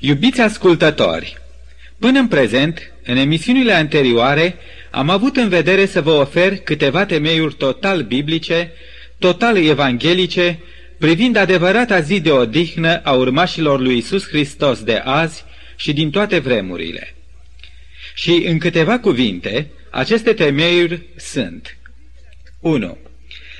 Iubiți ascultători, până în prezent, în emisiunile anterioare, am avut în vedere să vă ofer câteva temeiuri total biblice, total evanghelice, privind adevărata zi de odihnă a urmașilor lui Isus Hristos de azi și din toate vremurile. Și în câteva cuvinte, aceste temeiuri sunt 1.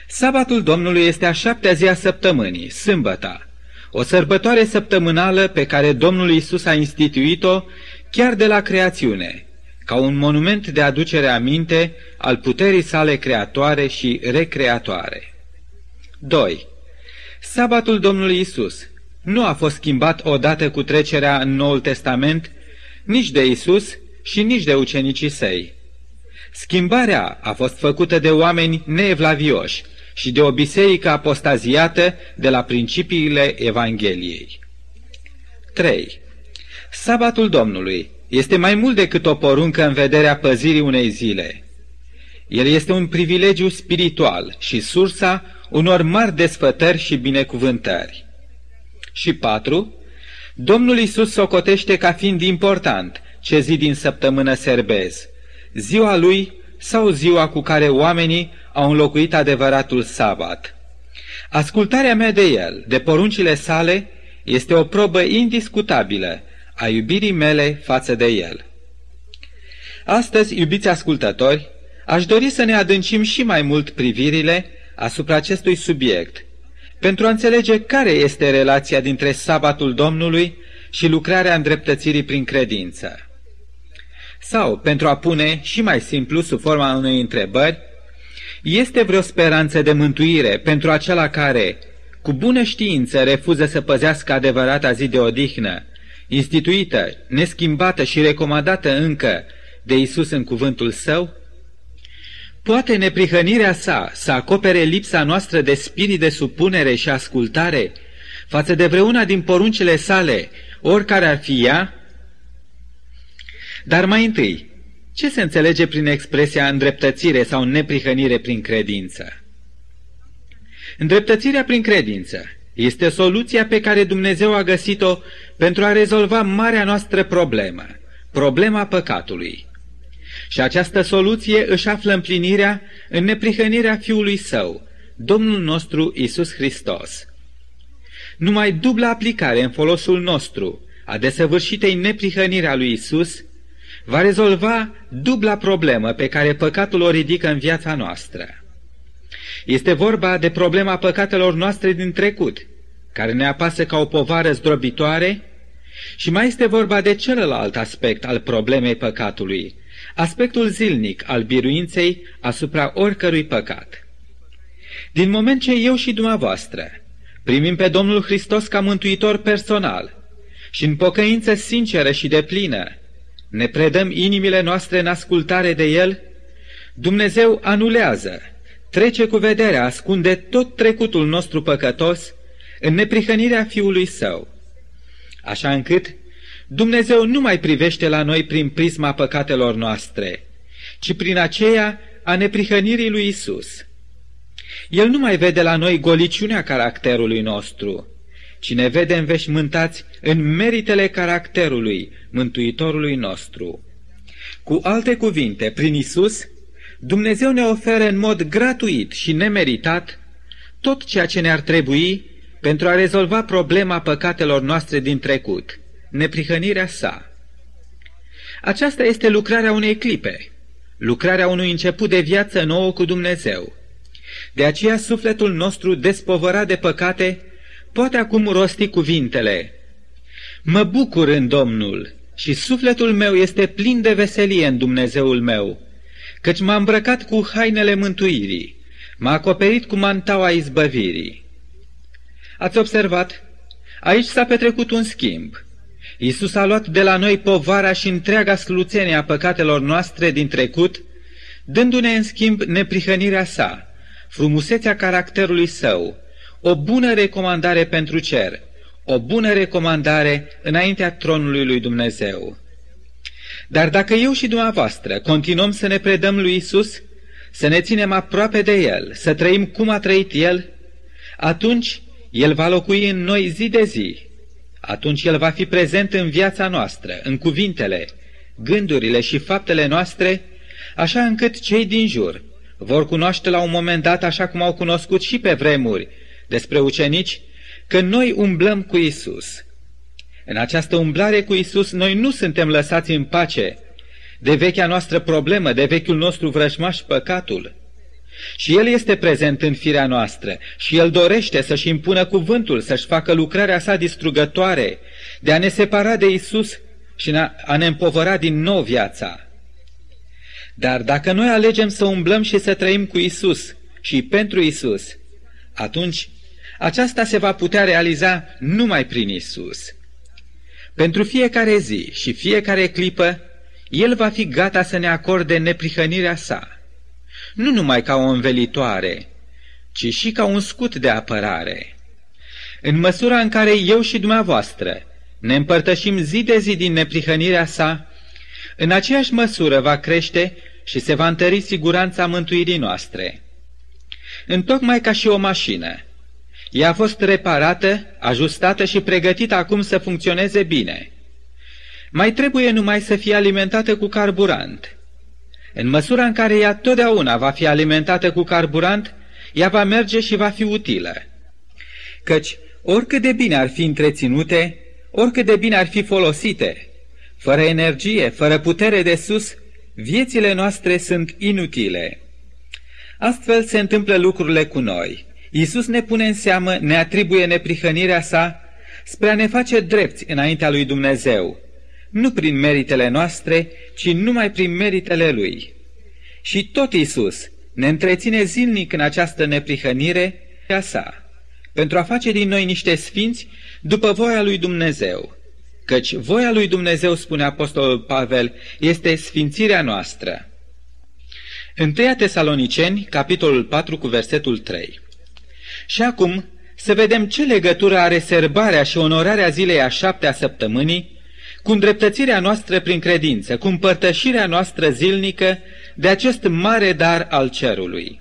Sabatul Domnului este a șaptea zi a săptămânii, sâmbăta, o sărbătoare săptămânală pe care Domnul Isus a instituit-o chiar de la creațiune, ca un monument de aducere aminte al puterii sale creatoare și recreatoare. 2. Sabatul Domnului Isus nu a fost schimbat odată cu trecerea în Noul Testament nici de Isus și nici de ucenicii săi. Schimbarea a fost făcută de oameni neevlavioși, și de o biserică apostaziată de la principiile Evangheliei. 3. Sabatul Domnului este mai mult decât o poruncă în vederea păzirii unei zile. El este un privilegiu spiritual și sursa unor mari desfătări și binecuvântări. Și 4. Domnul Isus socotește ca fiind important ce zi din săptămână serbez, ziua lui sau ziua cu care oamenii au înlocuit adevăratul sabat. Ascultarea mea de el, de poruncile sale, este o probă indiscutabilă a iubirii mele față de el. Astăzi, iubiți ascultători, aș dori să ne adâncim și mai mult privirile asupra acestui subiect, pentru a înțelege care este relația dintre sabatul Domnului și lucrarea îndreptățirii prin credință. Sau, pentru a pune și mai simplu, sub forma unei întrebări, este vreo speranță de mântuire pentru acela care, cu bună știință, refuză să păzească adevărata zi de odihnă, instituită, neschimbată și recomandată încă de Isus în cuvântul său? Poate neprihănirea sa să acopere lipsa noastră de spirit de supunere și ascultare față de vreuna din poruncile sale, oricare ar fi ea? Dar mai întâi, ce se înțelege prin expresia îndreptățire sau neprihănire prin credință? Îndreptățirea prin credință este soluția pe care Dumnezeu a găsit-o pentru a rezolva marea noastră problemă, problema păcatului. Și această soluție își află împlinirea în neprihănirea Fiului Său, Domnul nostru Isus Hristos. Numai dubla aplicare în folosul nostru a desăvârșitei neprihănirea lui Isus va rezolva dubla problemă pe care păcatul o ridică în viața noastră. Este vorba de problema păcatelor noastre din trecut, care ne apasă ca o povară zdrobitoare, și mai este vorba de celălalt aspect al problemei păcatului, aspectul zilnic al biruinței asupra oricărui păcat. Din moment ce eu și dumneavoastră primim pe Domnul Hristos ca mântuitor personal și în pocăință sinceră și deplină, ne predăm inimile noastre în ascultare de El, Dumnezeu anulează, trece cu vederea, ascunde tot trecutul nostru păcătos în neprihănirea Fiului Său. Așa încât Dumnezeu nu mai privește la noi prin prisma păcatelor noastre, ci prin aceea a neprihănirii lui Isus. El nu mai vede la noi goliciunea caracterului nostru, ci ne vede înveșmântați în meritele caracterului Mântuitorului nostru. Cu alte cuvinte, prin Isus, Dumnezeu ne oferă în mod gratuit și nemeritat tot ceea ce ne-ar trebui pentru a rezolva problema păcatelor noastre din trecut, neprihănirea sa. Aceasta este lucrarea unei clipe, lucrarea unui început de viață nouă cu Dumnezeu. De aceea sufletul nostru despovărat de păcate poate acum rosti cuvintele. Mă bucur în Domnul și sufletul meu este plin de veselie în Dumnezeul meu, căci m-a îmbrăcat cu hainele mântuirii, m-a acoperit cu mantaua izbăvirii. Ați observat? Aici s-a petrecut un schimb. Iisus a luat de la noi povara și întreaga sluțenie a păcatelor noastre din trecut, dându-ne în schimb neprihănirea sa, frumusețea caracterului său, o bună recomandare pentru cer, o bună recomandare înaintea tronului lui Dumnezeu. Dar dacă eu și dumneavoastră continuăm să ne predăm lui Isus, să ne ținem aproape de El, să trăim cum a trăit El, atunci El va locui în noi zi de zi. atunci El va fi prezent în viața noastră, în cuvintele, gândurile și faptele noastre, așa încât cei din jur vor cunoaște la un moment dat, așa cum au cunoscut și pe vremuri despre ucenici, că noi umblăm cu Isus. În această umblare cu Isus, noi nu suntem lăsați în pace de vechea noastră problemă, de vechiul nostru vrăjmaș păcatul. Și El este prezent în firea noastră și El dorește să-și impună cuvântul, să-și facă lucrarea sa distrugătoare, de a ne separa de Isus și a ne împovăra din nou viața. Dar dacă noi alegem să umblăm și să trăim cu Isus și pentru Isus, atunci aceasta se va putea realiza numai prin Isus. Pentru fiecare zi și fiecare clipă, El va fi gata să ne acorde neprihănirea sa, nu numai ca o învelitoare, ci și ca un scut de apărare. În măsura în care eu și dumneavoastră ne împărtășim zi de zi din neprihănirea sa, în aceeași măsură va crește și se va întări siguranța mântuirii noastre. Întocmai ca și o mașină, ea a fost reparată, ajustată și pregătită acum să funcționeze bine. Mai trebuie numai să fie alimentată cu carburant. În măsura în care ea totdeauna va fi alimentată cu carburant, ea va merge și va fi utilă. Căci, oricât de bine ar fi întreținute, oricât de bine ar fi folosite, fără energie, fără putere de sus, viețile noastre sunt inutile. Astfel se întâmplă lucrurile cu noi. Iisus ne pune în seamă, ne atribuie neprihănirea sa spre a ne face drepți înaintea lui Dumnezeu, nu prin meritele noastre, ci numai prin meritele Lui. Și tot Iisus ne întreține zilnic în această neprihănire a sa, pentru a face din noi niște sfinți după voia lui Dumnezeu. Căci voia lui Dumnezeu, spune Apostolul Pavel, este sfințirea noastră. 1 Tesaloniceni, capitolul 4, cu versetul 3 și acum să vedem ce legătură are serbarea și onorarea zilei a șaptea săptămânii cu îndreptățirea noastră prin credință, cu împărtășirea noastră zilnică de acest mare dar al cerului.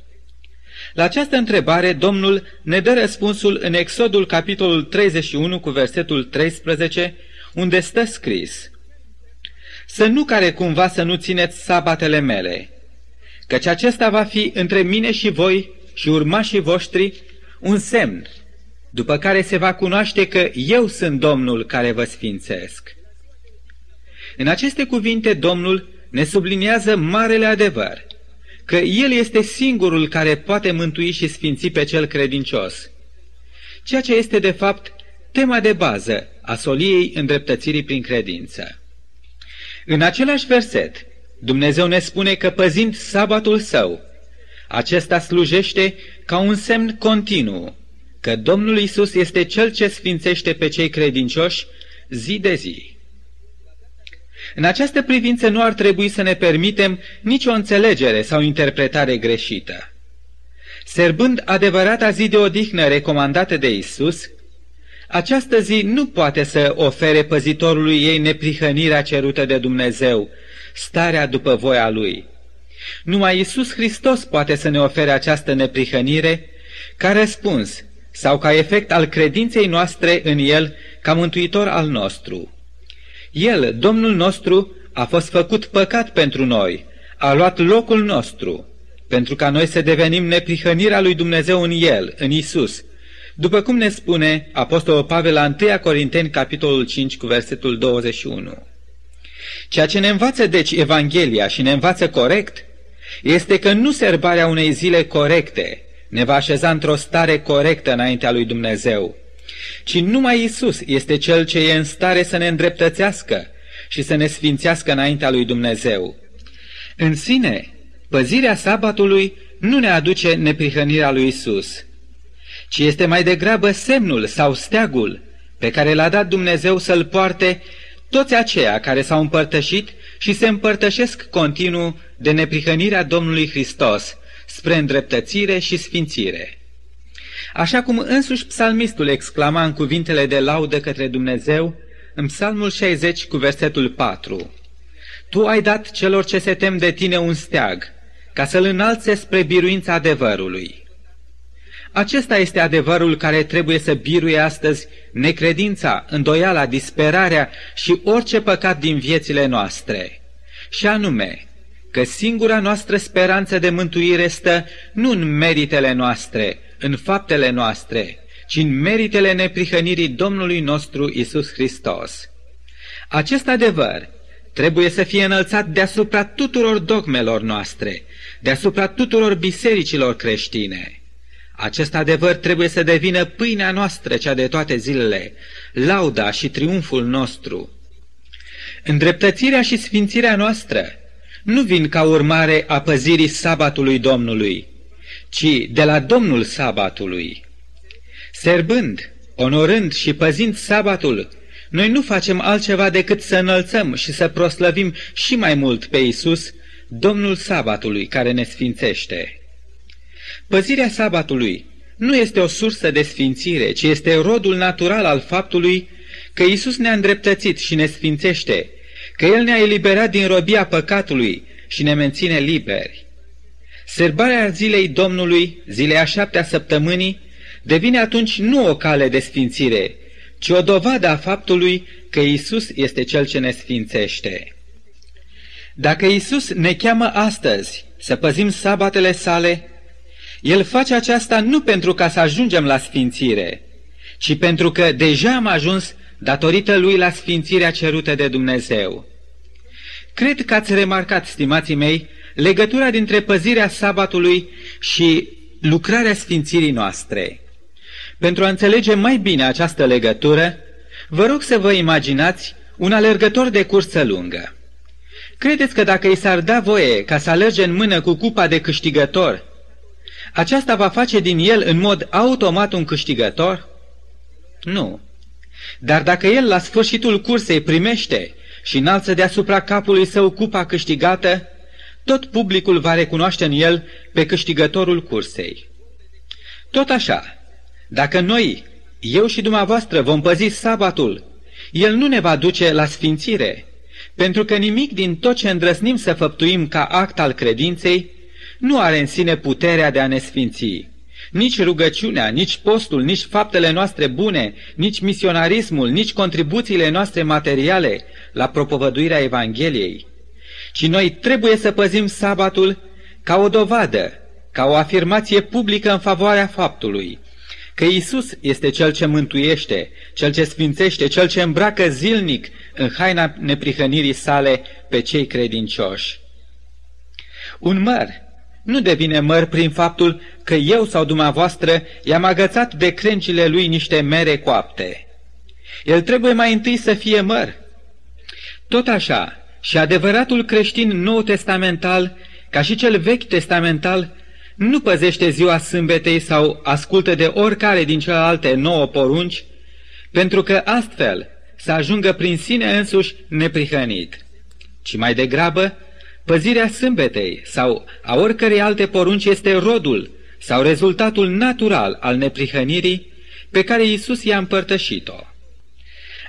La această întrebare, Domnul ne dă răspunsul în Exodul capitolul 31 cu versetul 13, unde stă scris Să nu care cumva să nu țineți sabatele mele, căci acesta va fi între mine și voi și urmașii voștri un semn, după care se va cunoaște că eu sunt Domnul care vă sfințesc. În aceste cuvinte Domnul ne subliniază marele adevăr, că El este singurul care poate mântui și sfinți pe cel credincios, ceea ce este de fapt tema de bază a soliei îndreptățirii prin credință. În același verset, Dumnezeu ne spune că păzind sabatul său, acesta slujește ca un semn continuu că Domnul Isus este Cel ce sfințește pe cei credincioși zi de zi. În această privință nu ar trebui să ne permitem nicio înțelegere sau interpretare greșită. Serbând adevărata zi de odihnă recomandată de Isus, această zi nu poate să ofere păzitorului ei neprihănirea cerută de Dumnezeu, starea după voia lui. Numai Isus Hristos poate să ne ofere această neprihănire ca răspuns sau ca efect al credinței noastre în El ca mântuitor al nostru. El, Domnul nostru, a fost făcut păcat pentru noi, a luat locul nostru, pentru ca noi să devenim neprihănirea lui Dumnezeu în El, în Isus, după cum ne spune Apostolul Pavel la 1 Corinteni, capitolul 5, cu versetul 21. Ceea ce ne învață deci Evanghelia și ne învață corect este că nu serbarea unei zile corecte ne va așeza într-o stare corectă înaintea lui Dumnezeu, ci numai Isus este Cel ce e în stare să ne îndreptățească și să ne sfințească înaintea lui Dumnezeu. În sine, păzirea sabatului nu ne aduce neprihănirea lui Isus, ci este mai degrabă semnul sau steagul pe care l-a dat Dumnezeu să-l poarte toți aceia care s-au împărtășit și se împărtășesc continuu de neprihănirea Domnului Hristos spre îndreptățire și sfințire. Așa cum însuși psalmistul exclama în cuvintele de laudă către Dumnezeu, în psalmul 60 cu versetul 4, Tu ai dat celor ce se tem de tine un steag, ca să-l înalțe spre biruința adevărului. Acesta este adevărul care trebuie să biruie astăzi necredința, îndoiala, disperarea și orice păcat din viețile noastre. Și anume, că singura noastră speranță de mântuire stă nu în meritele noastre, în faptele noastre, ci în meritele neprihănirii Domnului nostru Isus Hristos. Acest adevăr trebuie să fie înălțat deasupra tuturor dogmelor noastre, deasupra tuturor bisericilor creștine. Acest adevăr trebuie să devină pâinea noastră cea de toate zilele, lauda și triumful nostru. Îndreptățirea și sfințirea noastră nu vin ca urmare a păzirii sabatului Domnului, ci de la Domnul sabatului. Serbând, onorând și păzind sabatul, noi nu facem altceva decât să înălțăm și să proslăvim și mai mult pe Isus, Domnul sabatului care ne sfințește. Păzirea sabatului nu este o sursă de sfințire, ci este rodul natural al faptului că Isus ne-a îndreptățit și ne sfințește, că El ne-a eliberat din robia păcatului și ne menține liberi. Sărbarea zilei Domnului, zilei a șaptea săptămânii, devine atunci nu o cale de sfințire, ci o dovadă a faptului că Isus este Cel ce ne sfințește. Dacă Isus ne cheamă astăzi să păzim sabatele sale, El face aceasta nu pentru ca să ajungem la sfințire, ci pentru că deja am ajuns datorită Lui la sfințirea cerută de Dumnezeu. Cred că ați remarcat, stimații mei, legătura dintre păzirea sabatului și lucrarea sfințirii noastre. Pentru a înțelege mai bine această legătură, vă rog să vă imaginați un alergător de cursă lungă. Credeți că dacă i s-ar da voie ca să alerge în mână cu cupa de câștigător, aceasta va face din el în mod automat un câștigător? Nu. Dar dacă el la sfârșitul cursei primește și înalță deasupra capului său cupa câștigată, tot publicul va recunoaște în el pe câștigătorul cursei. Tot așa, dacă noi, eu și dumneavoastră, vom păzi sabatul, el nu ne va duce la sfințire, pentru că nimic din tot ce îndrăsnim să făptuim ca act al credinței nu are în sine puterea de a ne sfinți. Nici rugăciunea, nici postul, nici faptele noastre bune, nici misionarismul, nici contribuțiile noastre materiale la propovăduirea Evangheliei. Ci noi trebuie să păzim sabatul ca o dovadă, ca o afirmație publică în favoarea faptului, că Isus este Cel ce mântuiește, Cel ce sfințește, Cel ce îmbracă zilnic în haina neprihănirii sale pe cei credincioși. Un măr nu devine măr prin faptul că eu sau dumneavoastră i-am agățat de crengile lui niște mere coapte. El trebuie mai întâi să fie măr. Tot așa, și adevăratul creștin nou testamental, ca și cel vechi testamental, nu păzește ziua sâmbetei sau ascultă de oricare din celelalte nouă porunci, pentru că astfel să ajungă prin sine însuși neprihănit, ci mai degrabă păzirea sâmbetei sau a oricărei alte porunci este rodul sau rezultatul natural al neprihănirii pe care Iisus i-a împărtășit-o.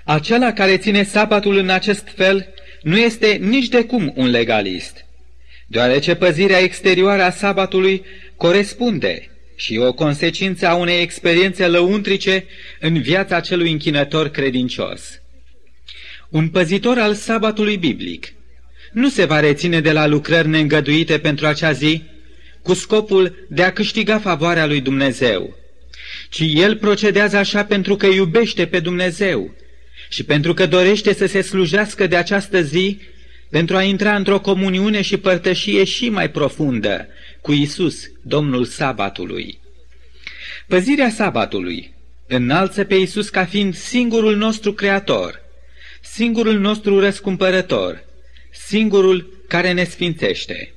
Acela care ține sabatul în acest fel nu este nici de cum un legalist, deoarece păzirea exterioară a sabatului corespunde și o consecință a unei experiențe lăuntrice în viața celui închinător credincios. Un păzitor al sabatului biblic nu se va reține de la lucrări neîngăduite pentru acea zi cu scopul de a câștiga favoarea lui Dumnezeu, ci el procedează așa pentru că iubește pe Dumnezeu și pentru că dorește să se slujească de această zi pentru a intra într-o comuniune și părtășie și mai profundă cu Isus, Domnul Sabatului. Păzirea Sabatului înalță pe Isus ca fiind singurul nostru Creator, singurul nostru răscumpărător, singurul care ne sfințește.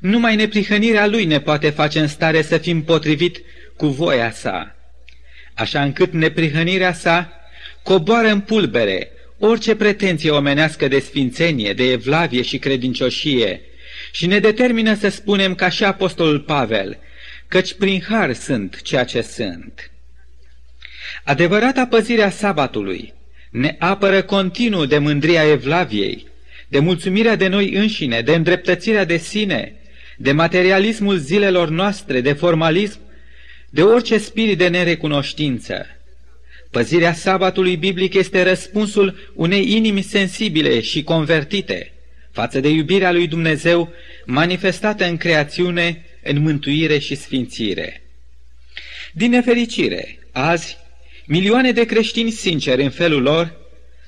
Numai neprihănirea Lui ne poate face în stare să fim potrivit cu voia sa, așa încât neprihănirea sa coboară în pulbere orice pretenție omenească de sfințenie, de evlavie și credincioșie și ne determină să spunem ca și apostolul Pavel, căci prin har sunt ceea ce sunt. Adevărata păzirea sabatului ne apără continuu de mândria evlaviei, de mulțumirea de noi înșine, de îndreptățirea de sine, de materialismul zilelor noastre, de formalism, de orice spirit de nerecunoștință. Păzirea sabatului biblic este răspunsul unei inimi sensibile și convertite față de iubirea lui Dumnezeu manifestată în creațiune, în mântuire și sfințire. Din nefericire, azi, milioane de creștini sinceri în felul lor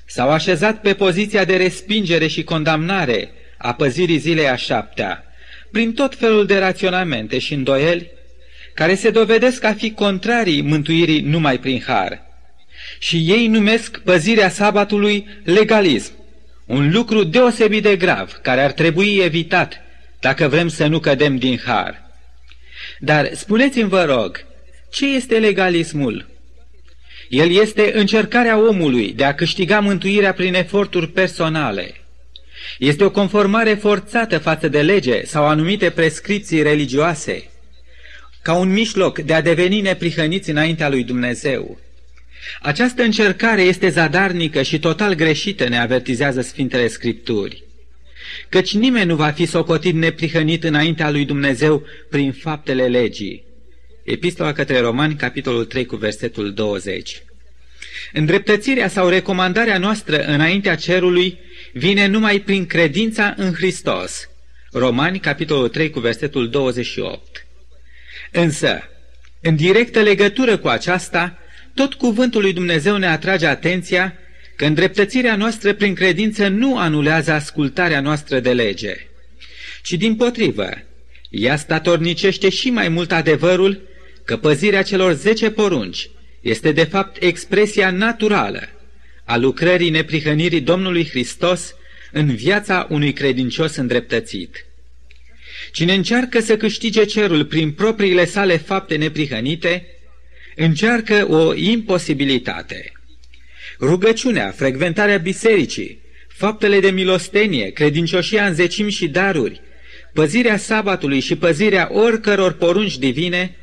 s-au așezat pe poziția de respingere și condamnare a păzirii zilei a șaptea, prin tot felul de raționamente și îndoieli, care se dovedesc a fi contrarii mântuirii numai prin har. Și ei numesc păzirea sabatului legalism, un lucru deosebit de grav, care ar trebui evitat dacă vrem să nu cădem din har. Dar spuneți-mi, vă rog, ce este legalismul? El este încercarea omului de a câștiga mântuirea prin eforturi personale. Este o conformare forțată față de lege sau anumite prescripții religioase, ca un mijloc de a deveni neprihăniți înaintea lui Dumnezeu. Această încercare este zadarnică și total greșită, ne avertizează Sfintele Scripturi. Căci nimeni nu va fi socotit neprihănit înaintea lui Dumnezeu prin faptele legii. Epistola către Romani, capitolul 3, cu versetul 20. Îndreptățirea sau recomandarea noastră înaintea cerului vine numai prin credința în Hristos. Romani, capitolul 3, cu versetul 28. Însă, în directă legătură cu aceasta, tot cuvântul lui Dumnezeu ne atrage atenția că îndreptățirea noastră prin credință nu anulează ascultarea noastră de lege, ci din potrivă, ea statornicește și mai mult adevărul că păzirea celor zece porunci este de fapt expresia naturală a lucrării neprihănirii Domnului Hristos în viața unui credincios îndreptățit. Cine încearcă să câștige cerul prin propriile sale fapte neprihănite, încearcă o imposibilitate. Rugăciunea, frecventarea bisericii, faptele de milostenie, credincioșia în zecimi și daruri, păzirea sabatului și păzirea oricăror porunci divine,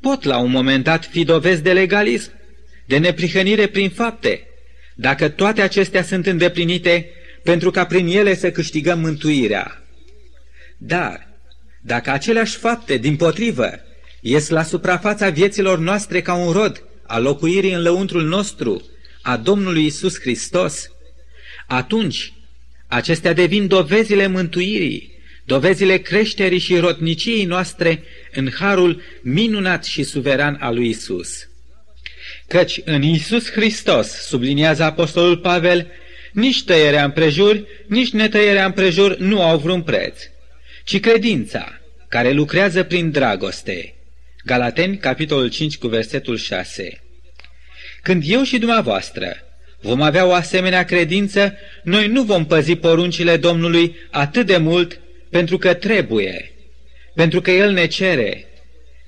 pot la un moment dat fi dovezi de legalism, de neprihănire prin fapte, dacă toate acestea sunt îndeplinite pentru ca prin ele să câștigăm mântuirea. Dar, dacă aceleași fapte, din potrivă, ies la suprafața vieților noastre ca un rod a locuirii în lăuntrul nostru, a Domnului Isus Hristos, atunci acestea devin dovezile mântuirii, dovezile creșterii și rotniciei noastre în harul minunat și suveran al lui Isus. Căci în Isus Hristos, subliniază Apostolul Pavel, nici tăierea împrejur, nici netăierea împrejur nu au vreun preț, ci credința, care lucrează prin dragoste. Galateni, capitolul 5, cu versetul 6. Când eu și dumneavoastră vom avea o asemenea credință, noi nu vom păzi poruncile Domnului atât de mult pentru că trebuie, pentru că El ne cere,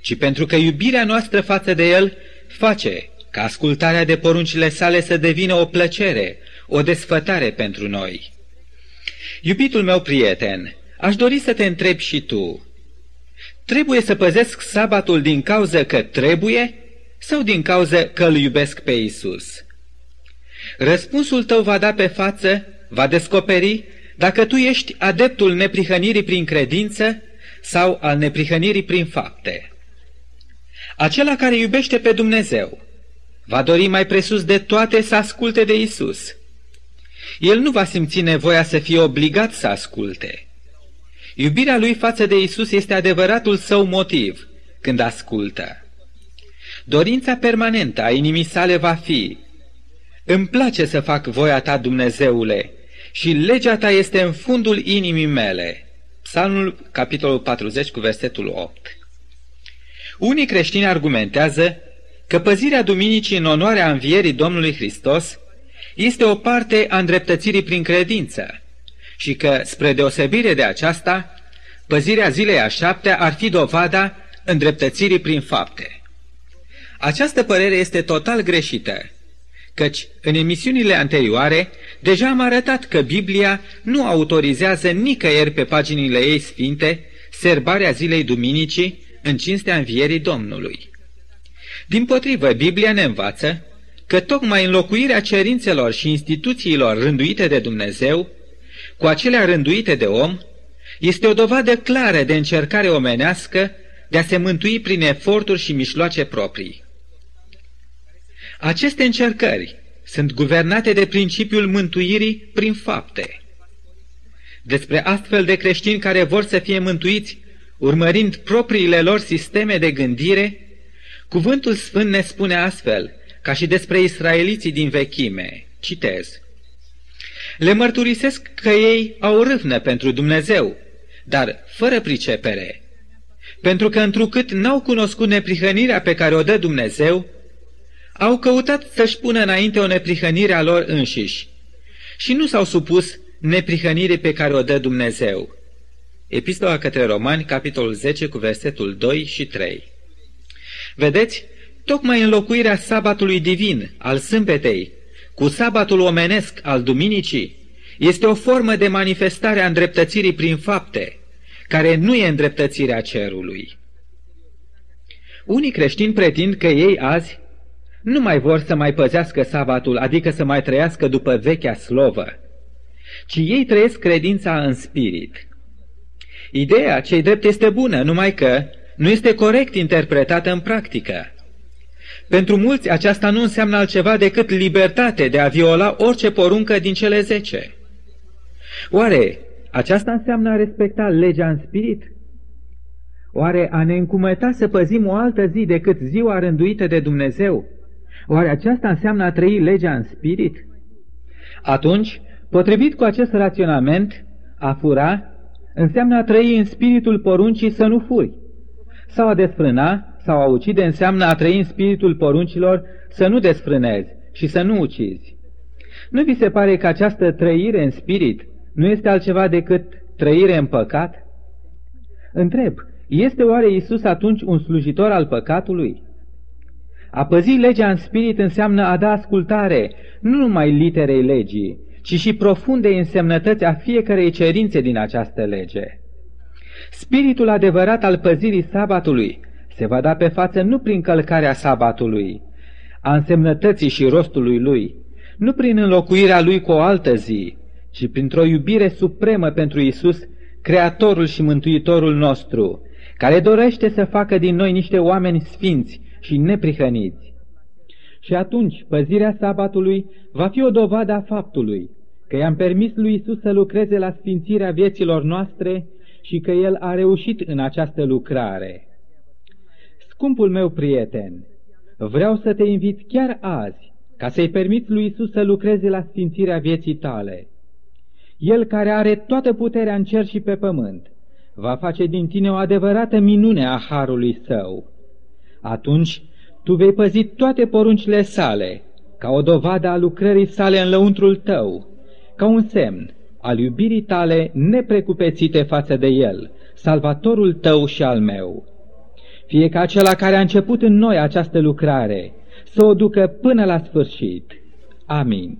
ci pentru că iubirea noastră față de El face ca ascultarea de poruncile sale să devină o plăcere, o desfătare pentru noi. Iubitul meu prieten, aș dori să te întreb și tu, trebuie să păzesc sabatul din cauza că trebuie sau din cauza că îl iubesc pe Isus? Răspunsul tău va da pe față, va descoperi dacă tu ești adeptul neprihănirii prin credință sau al neprihănirii prin fapte. Acela care iubește pe Dumnezeu va dori mai presus de toate să asculte de Isus. El nu va simți nevoia să fie obligat să asculte. Iubirea lui față de Isus este adevăratul său motiv când ascultă. Dorința permanentă a inimii sale va fi Îmi place să fac voia ta, Dumnezeule, și legea ta este în fundul inimii mele. Psalmul, capitolul 40, cu versetul 8. Unii creștini argumentează că păzirea duminicii în onoarea învierii Domnului Hristos este o parte a îndreptățirii prin credință și că, spre deosebire de aceasta, păzirea zilei a șaptea ar fi dovada îndreptățirii prin fapte. Această părere este total greșită, căci în emisiunile anterioare deja am arătat că Biblia nu autorizează nicăieri pe paginile ei sfinte serbarea zilei duminicii în cinstea învierii Domnului. Din potrivă, Biblia ne învață că tocmai înlocuirea cerințelor și instituțiilor rânduite de Dumnezeu cu acelea rânduite de om este o dovadă clară de încercare omenească de a se mântui prin eforturi și mișloace proprii. Aceste încercări sunt guvernate de principiul mântuirii prin fapte. Despre astfel de creștini care vor să fie mântuiți, urmărind propriile lor sisteme de gândire, cuvântul sfânt ne spune astfel, ca și despre israeliții din vechime, citez. Le mărturisesc că ei au râvnă pentru Dumnezeu, dar fără pricepere, pentru că întrucât n-au cunoscut neprihănirea pe care o dă Dumnezeu, au căutat să-și pună înainte o neprihănire a lor înșiși și nu s-au supus neprihănirii pe care o dă Dumnezeu. Epistola către Romani, capitolul 10, cu versetul 2 și 3. Vedeți, tocmai înlocuirea sabatului divin, al sâmbetei, cu sabatul omenesc al duminicii, este o formă de manifestare a îndreptățirii prin fapte, care nu e îndreptățirea cerului. Unii creștini pretind că ei azi nu mai vor să mai păzească sabatul, adică să mai trăiască după vechea slovă, ci ei trăiesc credința în spirit. Ideea cei drept este bună, numai că nu este corect interpretată în practică. Pentru mulți aceasta nu înseamnă altceva decât libertate de a viola orice poruncă din cele zece. Oare aceasta înseamnă a respecta legea în spirit? Oare a ne încumăta să păzim o altă zi decât ziua rânduită de Dumnezeu? Oare aceasta înseamnă a trăi legea în spirit? Atunci, potrivit cu acest raționament, a fura înseamnă a trăi în spiritul poruncii să nu furi. Sau a desfrâna sau a ucide înseamnă a trăi în spiritul poruncilor să nu desfrânezi și să nu ucizi. Nu vi se pare că această trăire în spirit nu este altceva decât trăire în păcat? Întreb, este oare Isus atunci un slujitor al păcatului? A păzi legea în spirit înseamnă a da ascultare nu numai literei legii, ci și profunde însemnătăți a fiecarei cerințe din această lege. Spiritul adevărat al păzirii sabatului se va da pe față nu prin călcarea sabatului, a însemnătății și rostului lui, nu prin înlocuirea lui cu o altă zi, ci printr-o iubire supremă pentru Isus, Creatorul și Mântuitorul nostru, care dorește să facă din noi niște oameni sfinți și neprihăniți. Și atunci păzirea sabatului va fi o dovadă a faptului că i-am permis lui Isus să lucreze la sfințirea vieților noastre și că El a reușit în această lucrare. Scumpul meu prieten, vreau să te invit chiar azi ca să-i permiți lui Isus să lucreze la sfințirea vieții tale. El care are toată puterea în cer și pe pământ, va face din tine o adevărată minune a harului său. Atunci tu vei păzi toate poruncile sale, ca o dovadă a lucrării sale în lăuntrul tău, ca un semn al iubirii tale neprecupețite față de El, salvatorul tău și al meu. Fie ca acela care a început în noi această lucrare, să o ducă până la sfârșit. Amin.